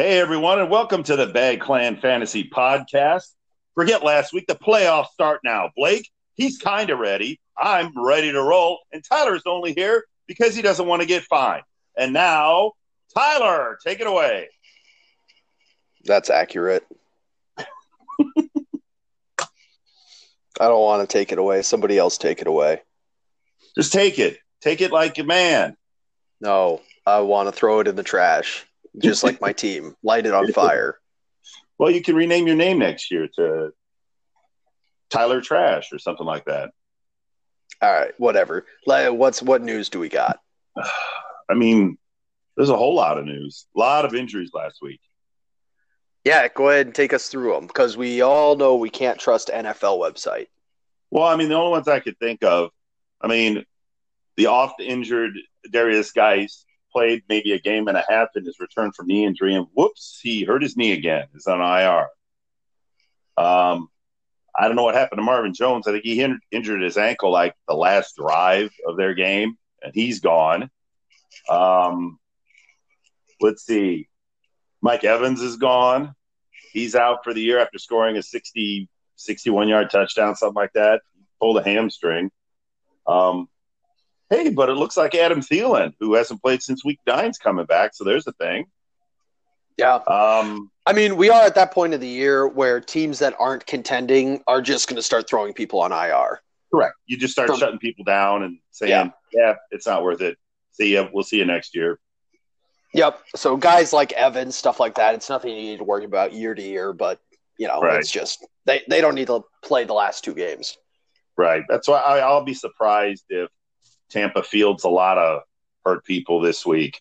Hey, everyone, and welcome to the Bag Clan Fantasy Podcast. Forget last week, the playoffs start now. Blake, he's kind of ready. I'm ready to roll. And Tyler's only here because he doesn't want to get fined. And now, Tyler, take it away. That's accurate. I don't want to take it away. Somebody else take it away. Just take it. Take it like a man. No, I want to throw it in the trash, just like my team. Light it on fire. Well, you can rename your name next year to Tyler Trash or something like that. All right, whatever. What's what news do we got? I mean, there's a whole lot of news. A lot of injuries last week. Yeah, go ahead and take us through them because we all know we can't trust NFL website. Well, I mean, the only ones I could think of, I mean, the oft injured Derrius Guice played maybe a game and a half in his return from knee injury, and whoops, he hurt his knee again. He's on IR. Um, I don't know what happened to Marvin Jones. I think he hin- injured his ankle like the last drive of their game, and he's gone. Um, let's see. Mike Evans is gone. He's out for the year after scoring a 60, 61 yard touchdown, something like that. Pulled a hamstring. Um, hey, but it looks like Adam Thielen, who hasn't played since week nine, is coming back. So there's a thing. Yeah. Um, I mean, we are at that point of the year where teams that aren't contending are just going to start throwing people on IR. correct. You just start From- shutting people down and saying, Yeah. yeah. it's not worth it. See ya. We'll see you next year. Yep. So guys like Evans, stuff like that, it's nothing you need to worry about year to year, but you know, Right. it's just they, they don't need to play the last two games. Right. That's why I, I'll be surprised if Tampa fields a lot of hurt people this week,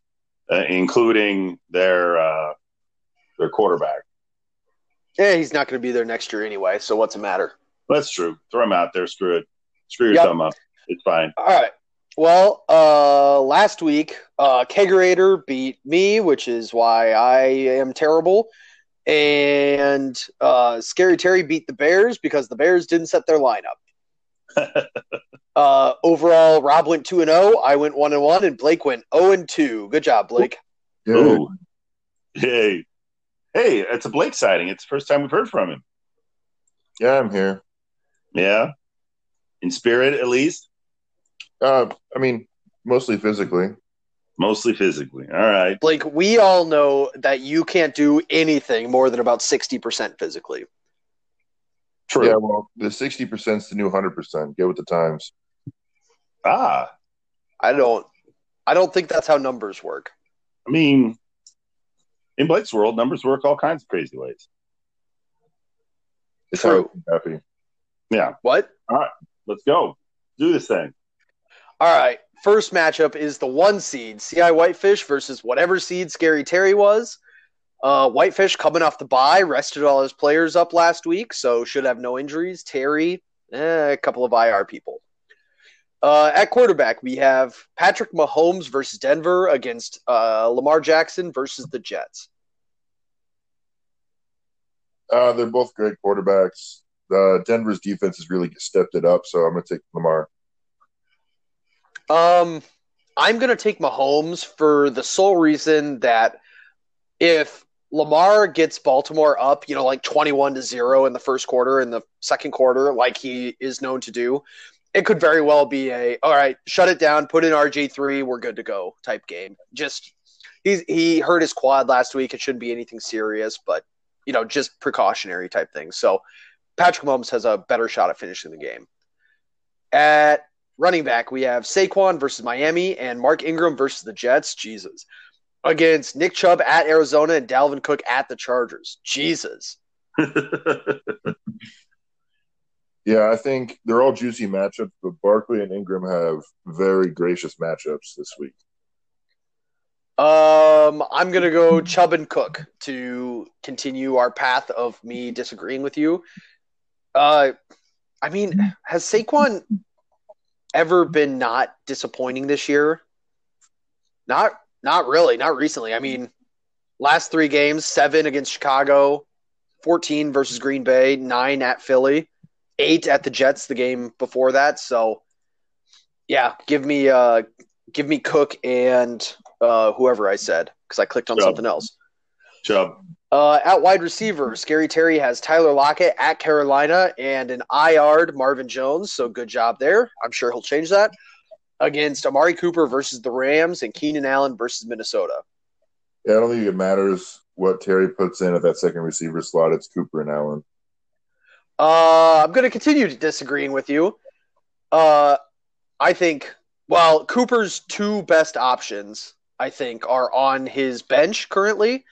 uh, including their uh, their quarterback. Yeah, he's not going to be there next year anyway, so what's the matter? That's true. Throw him out there. Screw it. Screw your Yep. thumb up. It's fine. All right. Well, uh, last week, uh, Kegerator beat me, which is why I am terrible. And uh, Scary Terry beat the Bears because the Bears didn't set their lineup. uh, overall, Rob went 2 and 0. I went 1 and 1, and Blake went 0 and 2. Good job, Blake. Ooh. Hey. Hey, it's a Blake sighting. It's the first time we've heard from him. Yeah, I'm here. Yeah. In spirit, at least. Uh, I mean, mostly physically. Mostly physically. All right. Blake, we all know that you can't do anything more than about 60% physically. True. Yeah, well, the sixty percent is the new hundred percent. Get with the times. Ah. I don't I don't think that's how numbers work. I mean, in Blake's world, numbers work all kinds of crazy ways. It's True. hard to be happy. Yeah. What? All right, let's go. Do this thing. All right. First matchup is the one seed, CI Whitefish versus whatever seed Scary Terry was. Uh, Whitefish coming off the bye, rested all his players up last week, so should have no injuries. Terry, eh, a couple of IR people. Uh, at quarterback, we have Patrick Mahomes versus Denver against uh, Lamar Jackson versus the Jets. Uh, they're both great quarterbacks. Uh, Denver's defense has really stepped it up, so I'm going to take Lamar. Um, I'm going to take Mahomes for the sole reason that if Lamar gets Baltimore up, you know, like 21 to 0 in the first quarter, in the second quarter, like he is known to do, it could very well be a, all right, shut it down, put in RG3, we're good to go type game. Just, he's, he hurt his quad last week. It shouldn't be anything serious, but, you know, just precautionary type thing. So Patrick Mahomes has a better shot at finishing the game. At running back, we have Saquon versus Miami and Mark Ingram versus the Jets. Jesus. Against Nick Chubb at Arizona and Dalvin Cook at the Chargers. Jesus. Yeah, I think they're all juicy matchups, but Barkley and Ingram have very gracious matchups this week. Um, I'm gonna go Chubb and Cook to continue our path of me disagreeing with you. Uh, I mean, has Saquon ever been not disappointing this year? Not, not really. Not recently. I mean, last three games: seven against Chicago, fourteen versus Green Bay, nine at Philly, eight at the Jets. The game before that. So, yeah, give me, uh, give me Cook and uh, whoever I said because I clicked on Chubb. something else. Chubb. Uh, at wide receiver, Scary Terry has Tyler Lockett at Carolina and an IR'd Marvin Jones. So good job there. I'm sure he'll change that against Amari Cooper versus the Rams and Keenan Allen versus Minnesota. Yeah, I don't think it matters what Terry puts in at that second receiver slot. It's Cooper and Allen. Uh, I'm going to continue disagreeing with you. Uh, I think, well, Cooper's two best options, I think, are on his bench currently.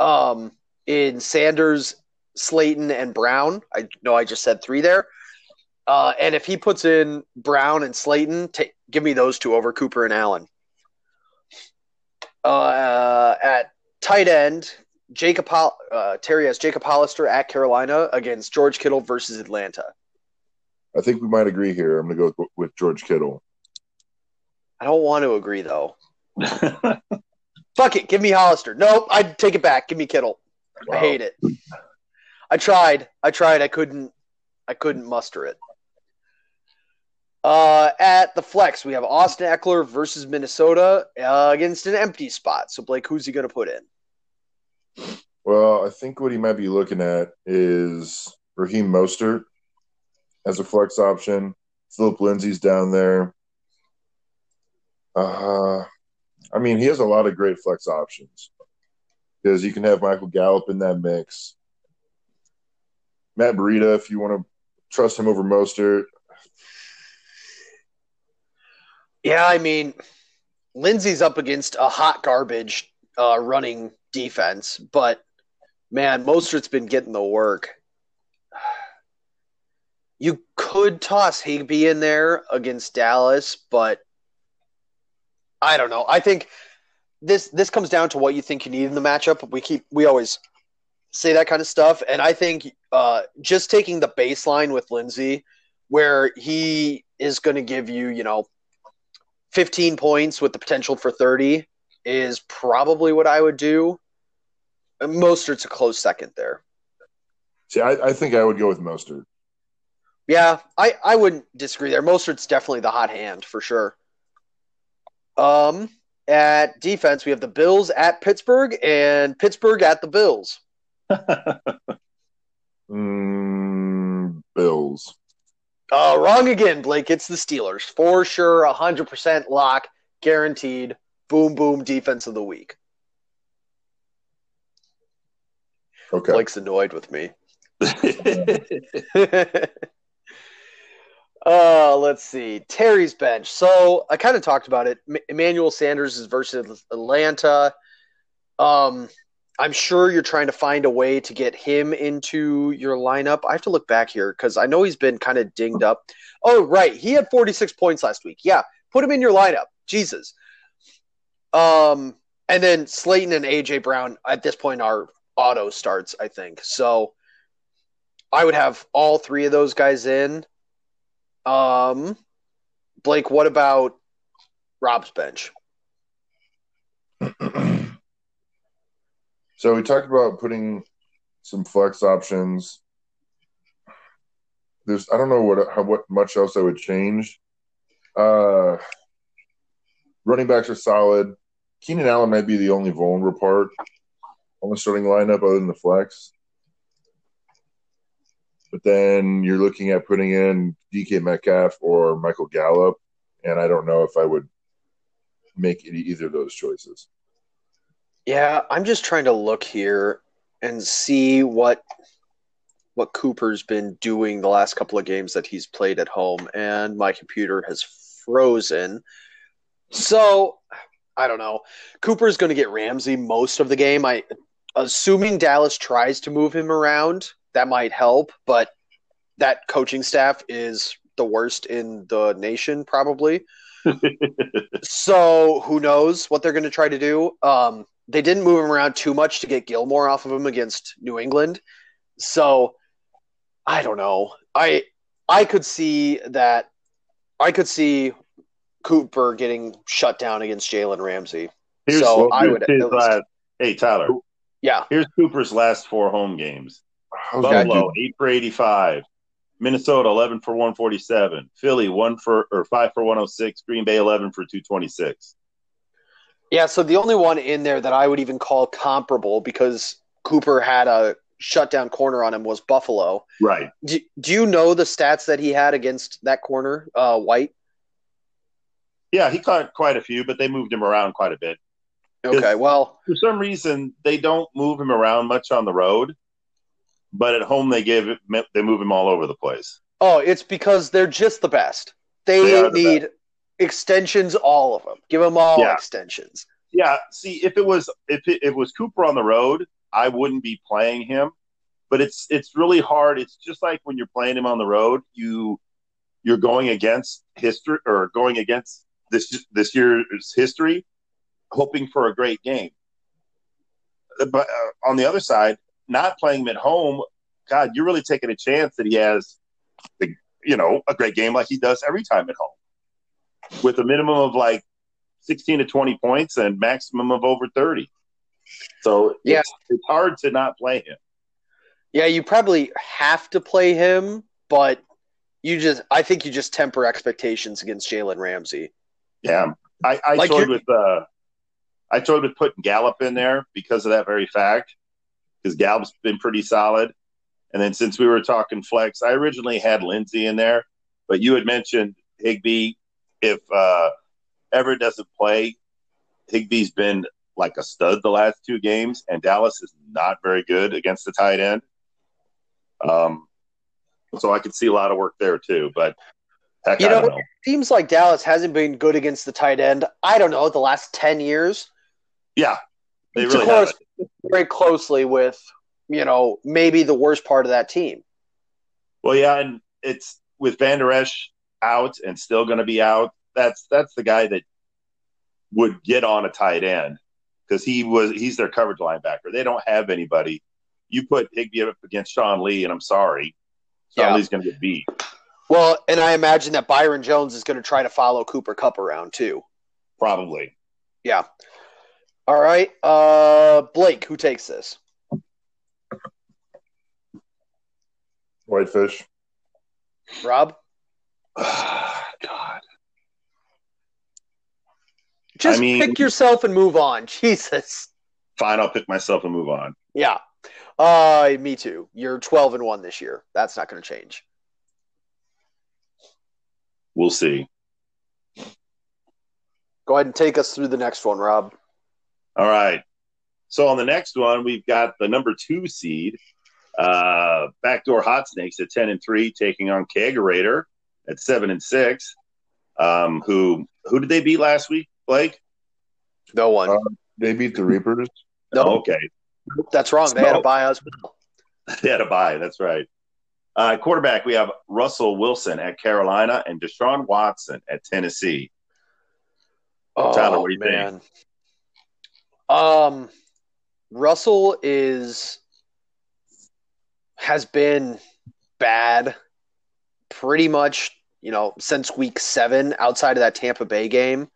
Um, in Sanders, Slayton, and Brown. I know I just said three there. Uh, and if he puts in Brown and Slayton, t- give me those two over Cooper and Allen. Uh, at tight end, Jacob uh, Terry has Jacob Hollister at Carolina against George Kittle versus Atlanta. I think we might agree here. I'm going to go with, with George Kittle. I don't want to agree though. Fuck it, give me Hollister. Nope, I take it back. Give me Kittle. Wow. I hate it. I tried. I tried. I couldn't. I couldn't muster it. Uh, at the flex, we have Austin Ekeler versus Minnesota uh, against an empty spot. So, Blake, who's he going to put in? Well, I think what he might be looking at is Raheem Mostert as a flex option. Phillip Lindsay's down there. Uh, I mean, he has a lot of great flex options because you can have Michael Gallup in that mix. Matt Breida, if you want to trust him over Mostert. Yeah, I mean, Lindsay's up against a hot garbage uh, running defense, but man, Mostert's been getting the work. You could toss Higbee in there against Dallas, but I don't know. I think this this comes down to what you think you need in the matchup. We keep we always say that kind of stuff, and I think uh, just taking the baseline with Lindsay, where he is going to give you, you know, 15 points with the potential for 30 is probably what I would do. Mostert's a close second there. See, I, I think I would go with Mostert. Yeah, I, I wouldn't disagree there. Mostert's definitely the hot hand for sure. Um, at defense, we have the Bills at Pittsburgh and Pittsburgh at the Bills. mm, Bills. Uh, wrong again, Blake. It's the Steelers. For sure, 100% lock, guaranteed. Boom, boom, defense of the week. Okay. Blake's annoyed with me. uh, let's see. Terry's bench. So I kind of talked about it. M- Emmanuel Sanders is versus Atlanta. Um, I'm sure you're trying to find a way to get him into your lineup. I have to look back here because I know he's been kind of dinged up. Oh, right. He had 46 points last week. Yeah. Put him in your lineup. Jesus. Um, and then Slayton and AJ Brown at this point are auto starts, I think. So I would have all three of those guys in. Um, Blake, what about Rob's bench? So we talked about putting some flex options. There's I don't know what how what much else I would change. Uh, running backs are solid. Keenan Allen might be the only vulnerable part on the starting lineup other than the flex. But then you're looking at putting in DK Metcalf or Michael Gallup, and I don't know if I would make either of those choices. Yeah, I'm just trying to look here and see what what Cooper's been doing the last couple of games that he's played at home, and my computer has frozen. So I don't know. Cooper's going to get Ramsey most of the game. I assuming Dallas tries to move him around, that might help, but that coaching staff is the worst in the nation, probably. so who knows what they're going to try to do? Um, they didn't move him around too much to get Gilmore off of him against New England. So I don't know. I I could see that I could see Cooper getting shut down against Jalen Ramsey. Here's, so I would last, Hey Tyler. Yeah. Here's Cooper's last four home games. Okay. Buffalo, eight for eighty-five. Minnesota, eleven for one forty-seven. Philly, one for or five for one hundred oh six. Green Bay, eleven for two twenty-six. Yeah, so the only one in there that I would even call comparable because Cooper had a shutdown corner on him was Buffalo. Right. Do, do you know the stats that he had against that corner, uh, White? Yeah, he caught quite a few, but they moved him around quite a bit. Okay, well, For some reason, they don't move him around much on the road, but at home they give it, they move him all over the place. oh, it's because they're just the best. They, They the need extensions, all of them. Give them all Yeah. extensions. Yeah, see, if it was if it, if it was Cooper on the road, I wouldn't be playing him. But it's it's really hard. It's just like when you're playing him on the road, you you're going against history or going against this this year's history, hoping for a great game. But uh, on the other side, not playing him at home, God, you're really taking a chance that he has, the, you know, a great game like he does every time at home, with a minimum of like 16 to 20 points and maximum of over 30. So Yeah. it's, it's hard to not play him. Yeah, you probably have to play him, but you just I think you just temper expectations against Jalen Ramsey. Yeah, I, I Like toyed with uh, I toyed with putting Gallup in there because of that very fact. Because Gallup's been pretty solid, and then since we were talking flex, I originally had Lindsay in there, but you had mentioned Higbee. If uh, Everett doesn't play, Higbee's been like a stud the last two games, and Dallas is not very good against the tight end. Um, so I could see a lot of work there too, but heck, You know, know. Seems like Dallas hasn't been good against the tight end. I don't know the last ten years. Yeah, they To really very closely with you know maybe the worst part of that team. Well, yeah, and it's with Vander Esch out and still going to be out. That's that's the guy that would get on a tight end because he was he's their coverage linebacker. They don't have anybody. You put Higbee up against Sean Lee, and I'm sorry, Sean Yeah. Lee's going to get beat. Well, and I imagine that Byron Jones is going to try to follow Cooper Kupp around too. Probably. Yeah. All right, uh, Blake, who takes this? Whitefish. Rob, God. just I mean- pick yourself and move on. Jesus. Fine, I'll pick myself and move on. Yeah. Uh, me too. You're 12 and one this year. That's not going to change. We'll see. Go ahead and take us through the next one, Rob. All right. So on the next one, we've got the number two seed, uh, Backdoor Hot Snakes at ten and three, taking on Kegerator at seven and six. Um, who who did they beat last week, Blake? No one. Uh, They beat the Reapers. no, Oh, okay, that's wrong. They had a bye as well. they had a bye. That's right. Uh, quarterback, we have Russell Wilson at Carolina and Deshaun Watson at Tennessee. Oh, Tyler, what do you think? Um, Russell is has been bad pretty much, you know, since week seven outside of that Tampa Bay game.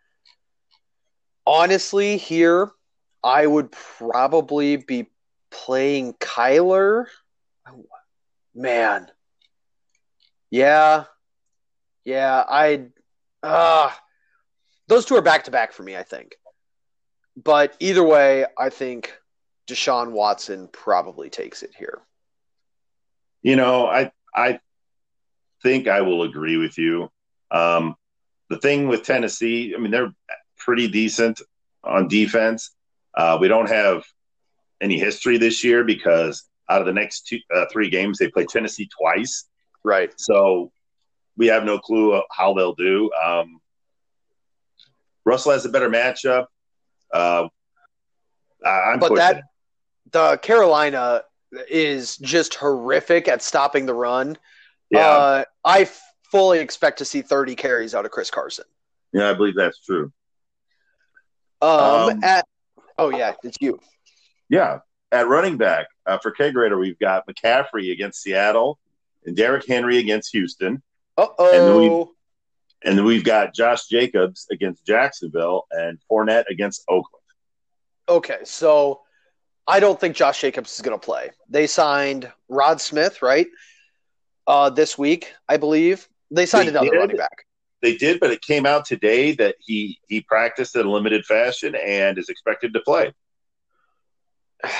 Honestly, here I would probably be playing Kyler. Man. Yeah. Yeah, I uh those two are back to back for me, I think. But either way, I think Deshaun Watson probably takes it here. You know, I I think I will agree with you. Um, the thing with Tennessee, I mean, they're pretty decent on defense. Uh, we don't have any history this year because out of the next two, uh, three games, they play Tennessee twice. Right. So we have no clue how they'll do. Um, Russell has a better matchup. Uh, I- I'm But pushing that-. The Carolina is just horrific at stopping the run. Yeah, Uh, I fully expect to see 30 carries out of Chris Carson. yeah, I believe that's true. Um, Um, at oh yeah, it's you. Yeah, at running back uh, for Kegerator, we've got McCaffrey against Seattle and Derrick Henry against Houston, Uh oh. And then we've got Josh Jacobs against Jacksonville and Fournette against Oakland. Okay, so I don't think Josh Jacobs is going to play. They signed Rod Smith, right? Uh, this week, I believe. They signed They another did? running back. they did, but it came out today that he he practiced in a limited fashion and is expected to play.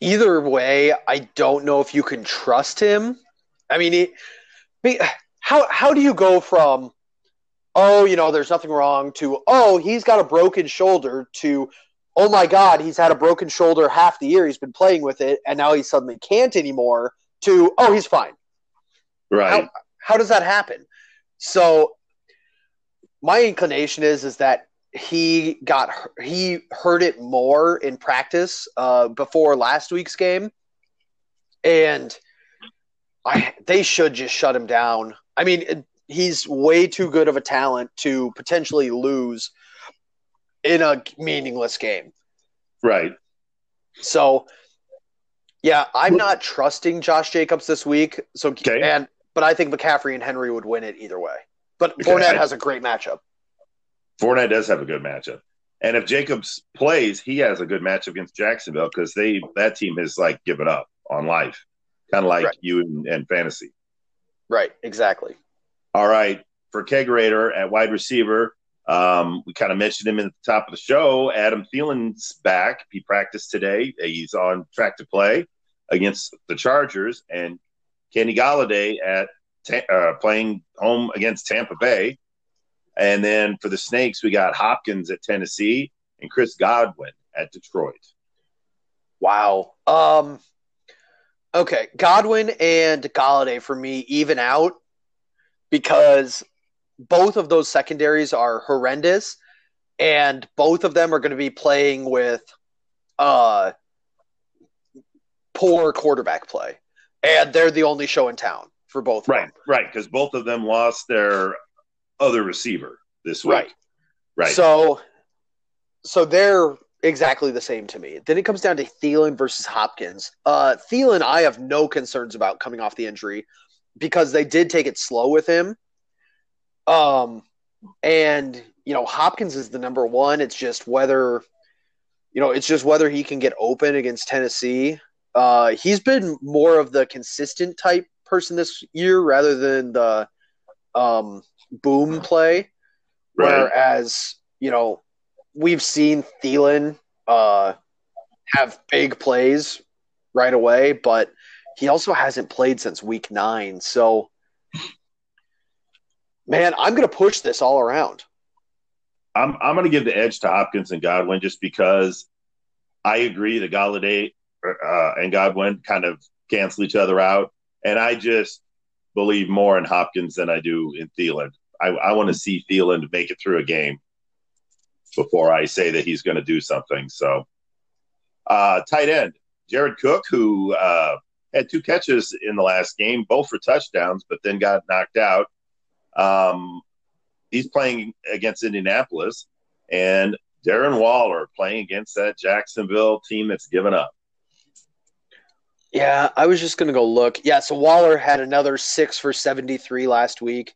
Either way, I don't know if you can trust him. I mean, it, how how do you go from oh, you know, there's nothing wrong to oh, he's got a broken shoulder to oh my god, he's had a broken shoulder half the year he's been playing with it and now he suddenly can't anymore to oh, he's fine. Right. How, how does that happen? So my inclination is is that he got he heard it more in practice uh, before last week's game, and I they should just shut him down. I mean, he's way too good of a talent to potentially lose in a meaningless game. Right. So, yeah, I'm not trusting Josh Jacobs this week. So, Okay. and but I think McCaffrey and Henry would win it either way. But Okay. Fournette has a great matchup. Fournette does have a good matchup. And if Jacobs plays, he has a good matchup against Jacksonville because they that team has like given up on life, kind of like Right. you and, in fantasy. Right, exactly. All right, for Kegerator at wide receiver, um, we kind of mentioned him at the top of the show. Adam Thielen's back. He practiced today. He's on track to play against the Chargers, and Kenny Golladay at uh, playing home against Tampa Bay. And then for the Snakes, we got Hopkins at Tennessee and Chris Godwin at Detroit. Wow. Um okay, Godwin and Galladay for me even out because both of those secondaries are horrendous and both of them are going to be playing with uh poor quarterback play. And they're the only show in town for both of Right, them. right, because both of them lost their other receiver this week. Right. right. So, so they're exactly the same to me. Then it comes down to Thielen versus Hopkins. Uh, Thielen, I have no concerns about coming off the injury because they did take it slow with him. Um, and you know Hopkins is the number one. It's just whether, you know, it's just whether he can get open against Tennessee. Uh, he's been more of the consistent type person this year rather than the um, boom play. right. Whereas, you know, we've seen Thielen uh, have big plays right away, but he also hasn't played since week nine. So, man, I'm going to push this all around. I'm I'm going to give the edge to Hopkins and Godwin just because I agree that Golladay uh, and Godwin kind of cancel each other out, and I just believe more in Hopkins than I do in Thielen. I, I want to see Thielen make it through a game before I say that he's going to do something. So, uh, tight end Jared Cook, who uh, had two catches in the last game, both for touchdowns, but then got knocked out. Um, he's playing against Indianapolis, and Darren Waller playing against that Jacksonville team that's given up. Yeah, I was just going to go look. Yeah, so Waller had another six for 73 last week.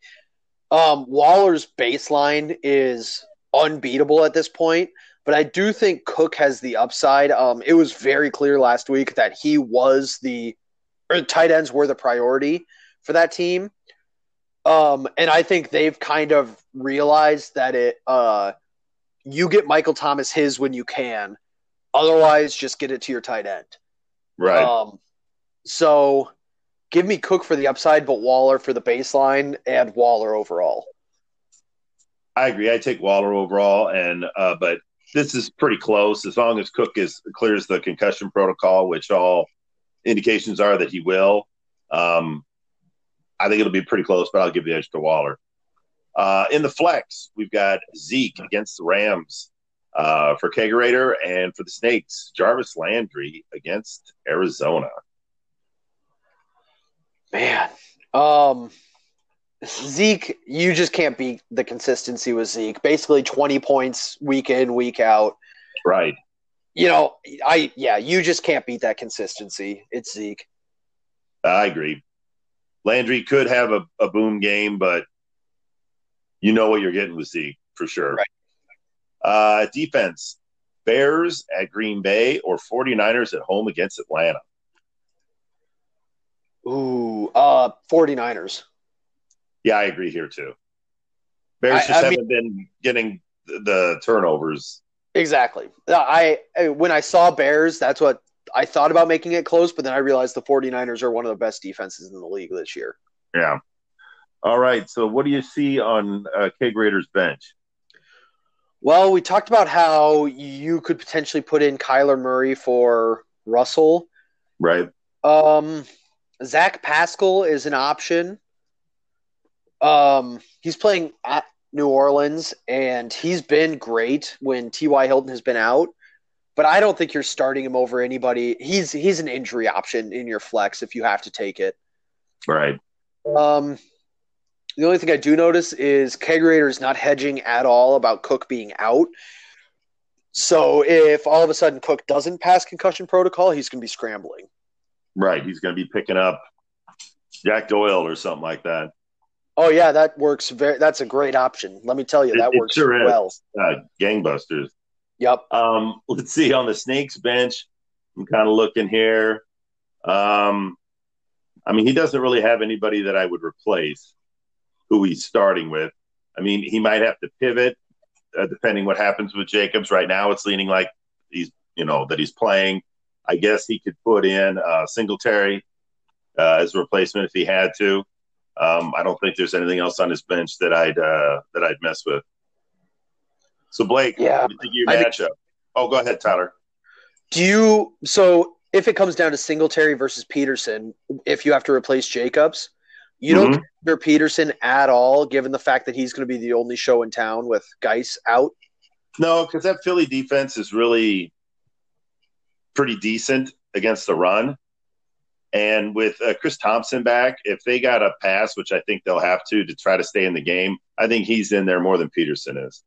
Um, Waller's baseline is unbeatable at this point, but I do think Cook has the upside. Um, it was very clear last week that he was the, or tight ends were the priority for that team. Um, and I think they've kind of realized that it, uh, you get Michael Thomas his when you can. Otherwise, just get it to your tight end. Right. Um, so give me Cook for the upside, but Waller for the baseline and Waller overall. I agree. I take Waller overall, and uh, but this is pretty close as long as Cook is clears the concussion protocol, which all indications are that he will. Um, I think it'll be pretty close, but I'll give the edge to Waller. Uh, in the flex, we've got Zeke against the Rams uh, for Kegerator, and for the Snakes, Jarvis Landry against Arizona. Man, um, Zeke, you just can't beat the consistency with Zeke. Basically, twenty points week in, week out. Right. You know, I yeah, you just can't beat that consistency. It's Zeke. I agree. Landry could have a, a boom game, but you know what you're getting with Zeke for sure. Right. Uh, defense Bears at Green Bay or 49ers at home against Atlanta. Ooh, uh, 49ers. Yeah, I agree here too. Bears I- just I haven't been getting the, the turnovers. Exactly. I, I when I saw Bears, that's what I thought about making it close, but then I realized the 49ers are one of the best defenses in the league this year. Yeah. All right. So, what do you see on uh, Kegerator's bench? Well, we talked about how you could potentially put in Kyler Murray for Russell. Right. Um, Zach Pascal is an option. Um, he's playing at New Orleans, and he's been great when T.Y. Hilton has been out. But I don't think you're starting him over anybody. He's he's an injury option in your flex if you have to take it. Right. Um, the only thing I do notice is Kegerator is not hedging at all about Cook being out. So if all of a sudden Cook doesn't pass concussion protocol, he's going to be scrambling. Right. He's going to be picking up Jack Doyle or something like that. Oh yeah, that works very. That's a great option. Let me tell you, It- that it works sure is. well. Uh, gangbusters. Yep. Um, let's see on the Snakes bench. I'm kind of looking here. Um, I mean, he doesn't really have anybody that I would replace who he's starting with. I mean, he might have to pivot uh, depending what happens with Jacobs. Right now, it's leaning like he's, you know, that he's playing. I guess he could put in uh, Singletary uh, as a replacement if he had to. Um, I don't think there's anything else on his bench that I'd uh, that I'd mess with. So Blake, Yeah. what do you think of your I think- matchup? Oh, go ahead, Tyler. Do you so if it comes down to Singletary versus Peterson, if you have to replace Jacobs, you don't Mhm. consider Peterson at all, given the fact that he's going to be the only show in town with Guice out. No, because that Philly defense is really pretty decent against the run. And with uh, Chris Thompson back, if they got a pass, which I think they'll have to to try to stay in the game, I think he's in there more than Peterson is.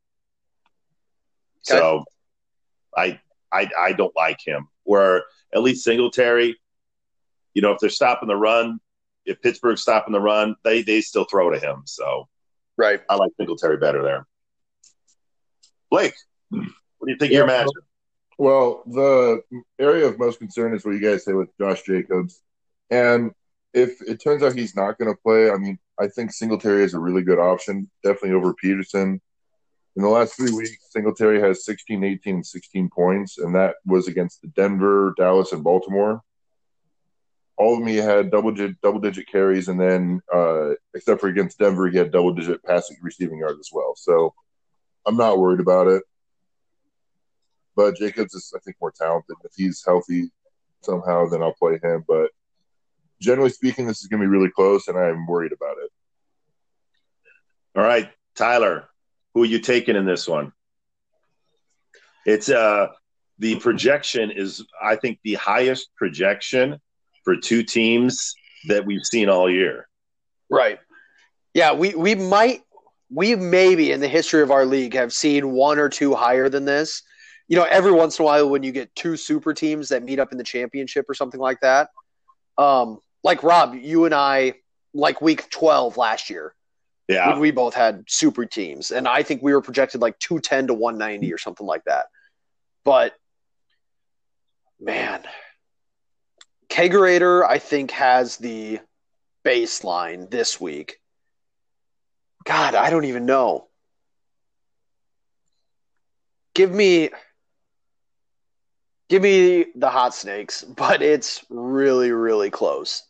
So I, I I don't like him. Where at least Singletary, you know, if they're stopping the run, if Pittsburgh's stopping the run, they they still throw to him. So Right. I like Singletary better there. Blake, what do you think of your Yeah, matchup? Well, the area of most concern is what you guys say with Josh Jacobs. And if it turns out he's not going to play, I mean, I think Singletary is a really good option, definitely over Peterson. In the last three weeks, Singletary has 16, 18, and 16 points, and that was against the Denver, Dallas, and Baltimore. All of he had double digit, double digit carries, and then uh, except for against Denver, he had double digit passing receiving yards as well. So I'm not worried about it but Jacobs is, I think, more talented. If he's healthy somehow, then I'll play him. But generally speaking, this is going to be really close, and I'm worried about it. All right, Tyler, who are you taking in this one? It's uh the projection is I think the highest projection for two teams that we've seen all year. Right. Yeah, we, we might we maybe in the history of our league have seen one or two higher than this. You know, every once in a while when you get two super teams that meet up in the championship or something like that. Um, like Rob, you and I like week twelve last year. Yeah. when we both had super teams, and I think we were projected like two ten to one ninety or something like that. But man, Kegerator, I think, has the baseline this week. God, I don't even know. Give me give me the hot snakes, but it's really, really close.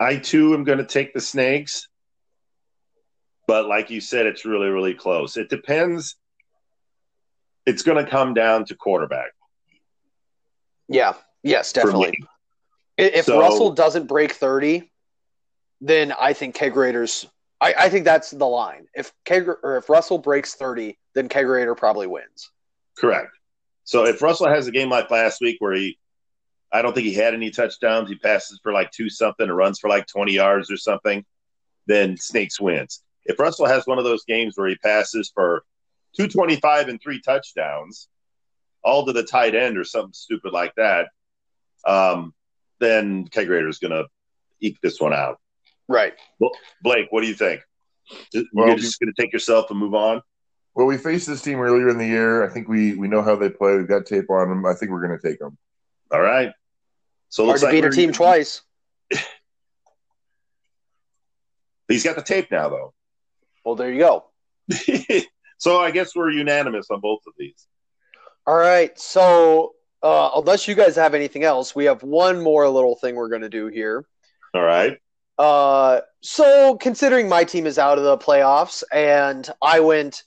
I too am going to take the snakes. But like you said, it's really, really close. It depends. It's going to come down to quarterback. Yeah. Yes, definitely. If So- Russell doesn't break 30, then I think Kegerator's I, I think that's the line. If Keg or if Russell breaks 30, then Kegerator probably wins. Correct. So if Russell has a game like last week where he, I don't think he had any touchdowns, he passes for like two something or runs for like 20 yards or something, then Snakes wins. If Russell has one of those games where he passes for 225 and three touchdowns, all to the tight end or something stupid like that, um, then Kegerator is going to eke this one out. Right. Well, Blake, what do you think? You're Well, just going to take yourself and move on? Well, we faced this team earlier in the year. I think we we know how they play. We've got tape on them. I think we're going to take them. All right. So Hard looks to like beat a team twice. He's got the tape now, though. Well, there you go. so I guess we're unanimous on both of these. All right. So uh, unless you guys have anything else, we have one more little thing we're going to do here. All right. Uh, so considering my team is out of the playoffs and I went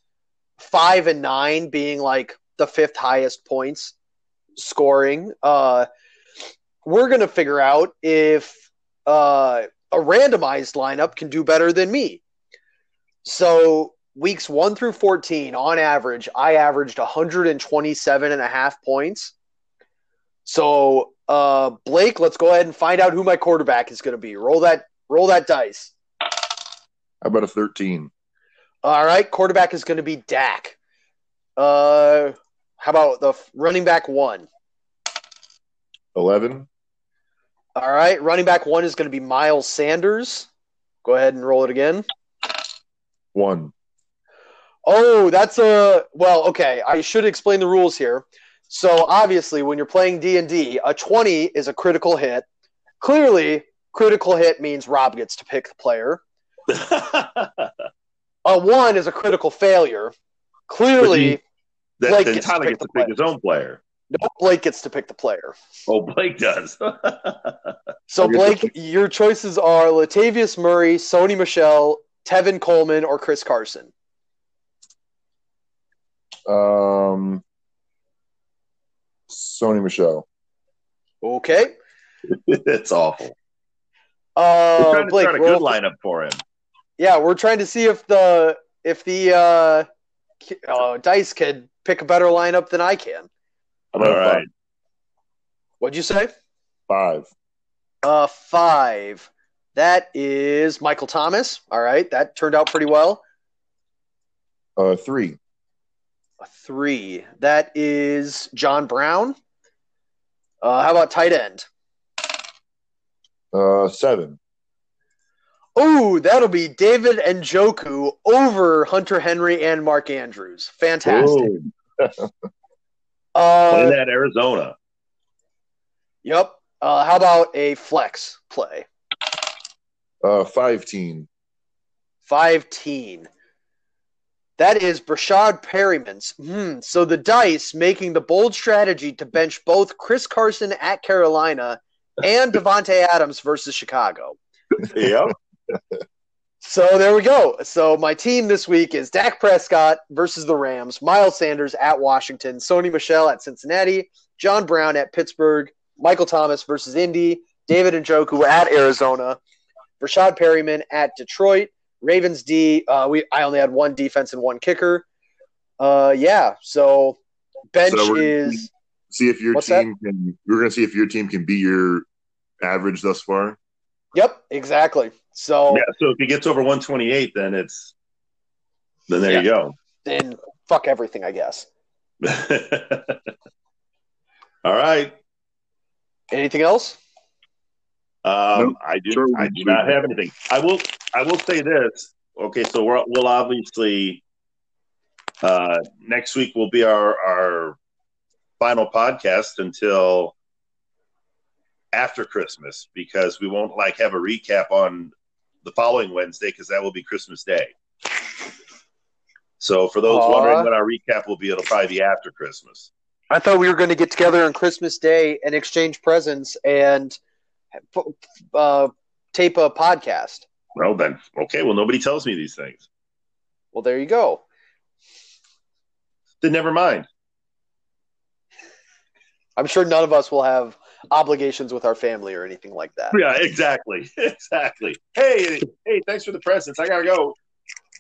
five and nine, being like the fifth highest points scoring, uh, we're going to figure out if uh, a randomized lineup can do better than me. So weeks one through 14, on average, I averaged 127 and a half points. So, uh, Blake, let's go ahead and find out who my quarterback is going to be. Roll that, roll that dice. How about a 13? All right, quarterback is going to be Dak. Uh, how about the running back one? 11. All right, running back one is going to be Miles Sanders. Go ahead and roll it again. One. Oh, that's a well. Okay, I should explain the rules here. So obviously, when you're playing D and D, a twenty is a critical hit. Clearly, critical hit means Rob gets to pick the player. a one is a critical failure. Clearly, that, Blake then gets to Tyler pick gets to pick his own player. no, Blake gets to pick the player. Oh, Blake does. So Blake, your choices are Latavius Murray, Sony Michel, Tevin Coleman, or Chris Carson. Um, Sony Michel. Okay. it's awful. We're Uh, trying to Blake, start a good lineup for him. Yeah, we're trying to see if the if the uh, uh, dice could pick a better lineup than I can. How All about a right. What'd you say? Five. Uh, five. That is Michael Thomas. All right, that turned out pretty well. Uh, three. A three. That is John Brown. Uh, how about tight end? Uh, seven. Oh, that'll be David Njoku over Hunter Henry and Mark Andrews. Fantastic. Ooh, play Uh, that Arizona. yep. Uh, how about a flex play? Uh, five teen. Five teen. That is Breshad Perriman's. Hmm. So the dice making the bold strategy to bench both Chris Carson at Carolina and Davante Adams versus Chicago. Yep. So there we go. So my team this week is Dak Prescott versus the Rams, Miles Sanders at Washington, Sony Michel at Cincinnati, John Brown at Pittsburgh, Michael Thomas versus Indy, David and Njoku at Arizona, Rashad Perriman at Detroit, Ravens D. Uh, we I only had one defense and one kicker. Uh, yeah. So bench So is See if your What's that? team can. We're gonna see if your team can beat your average thus far. yep exactly. So Yeah. So if he gets over 128, then it's then there you go. then fuck everything, I guess. All right. Anything else? Um, Nope. I do. Sure, I do do. not have anything. I will. I will say this. Okay, so we're, we'll obviously uh, next week will be our our final podcast until after Christmas because we won't like have a recap on the following Wednesday because that will be Christmas Day. So for those Aw. wondering when our recap will be, it'll probably be after Christmas. I thought we were going to get together on Christmas Day and exchange presents and uh, tape a podcast. Well then, okay. Well, nobody tells me these things. Well, there you go. Then never mind. I'm sure none of us will have obligations with our family or anything like that. Yeah, exactly, exactly. Hey, hey, thanks for the presents. I gotta go.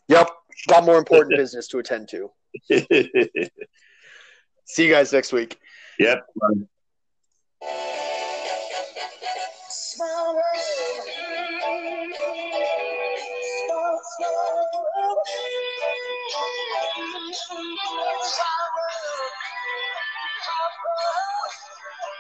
Yep, got more important business to attend to. See you guys next week. Yep.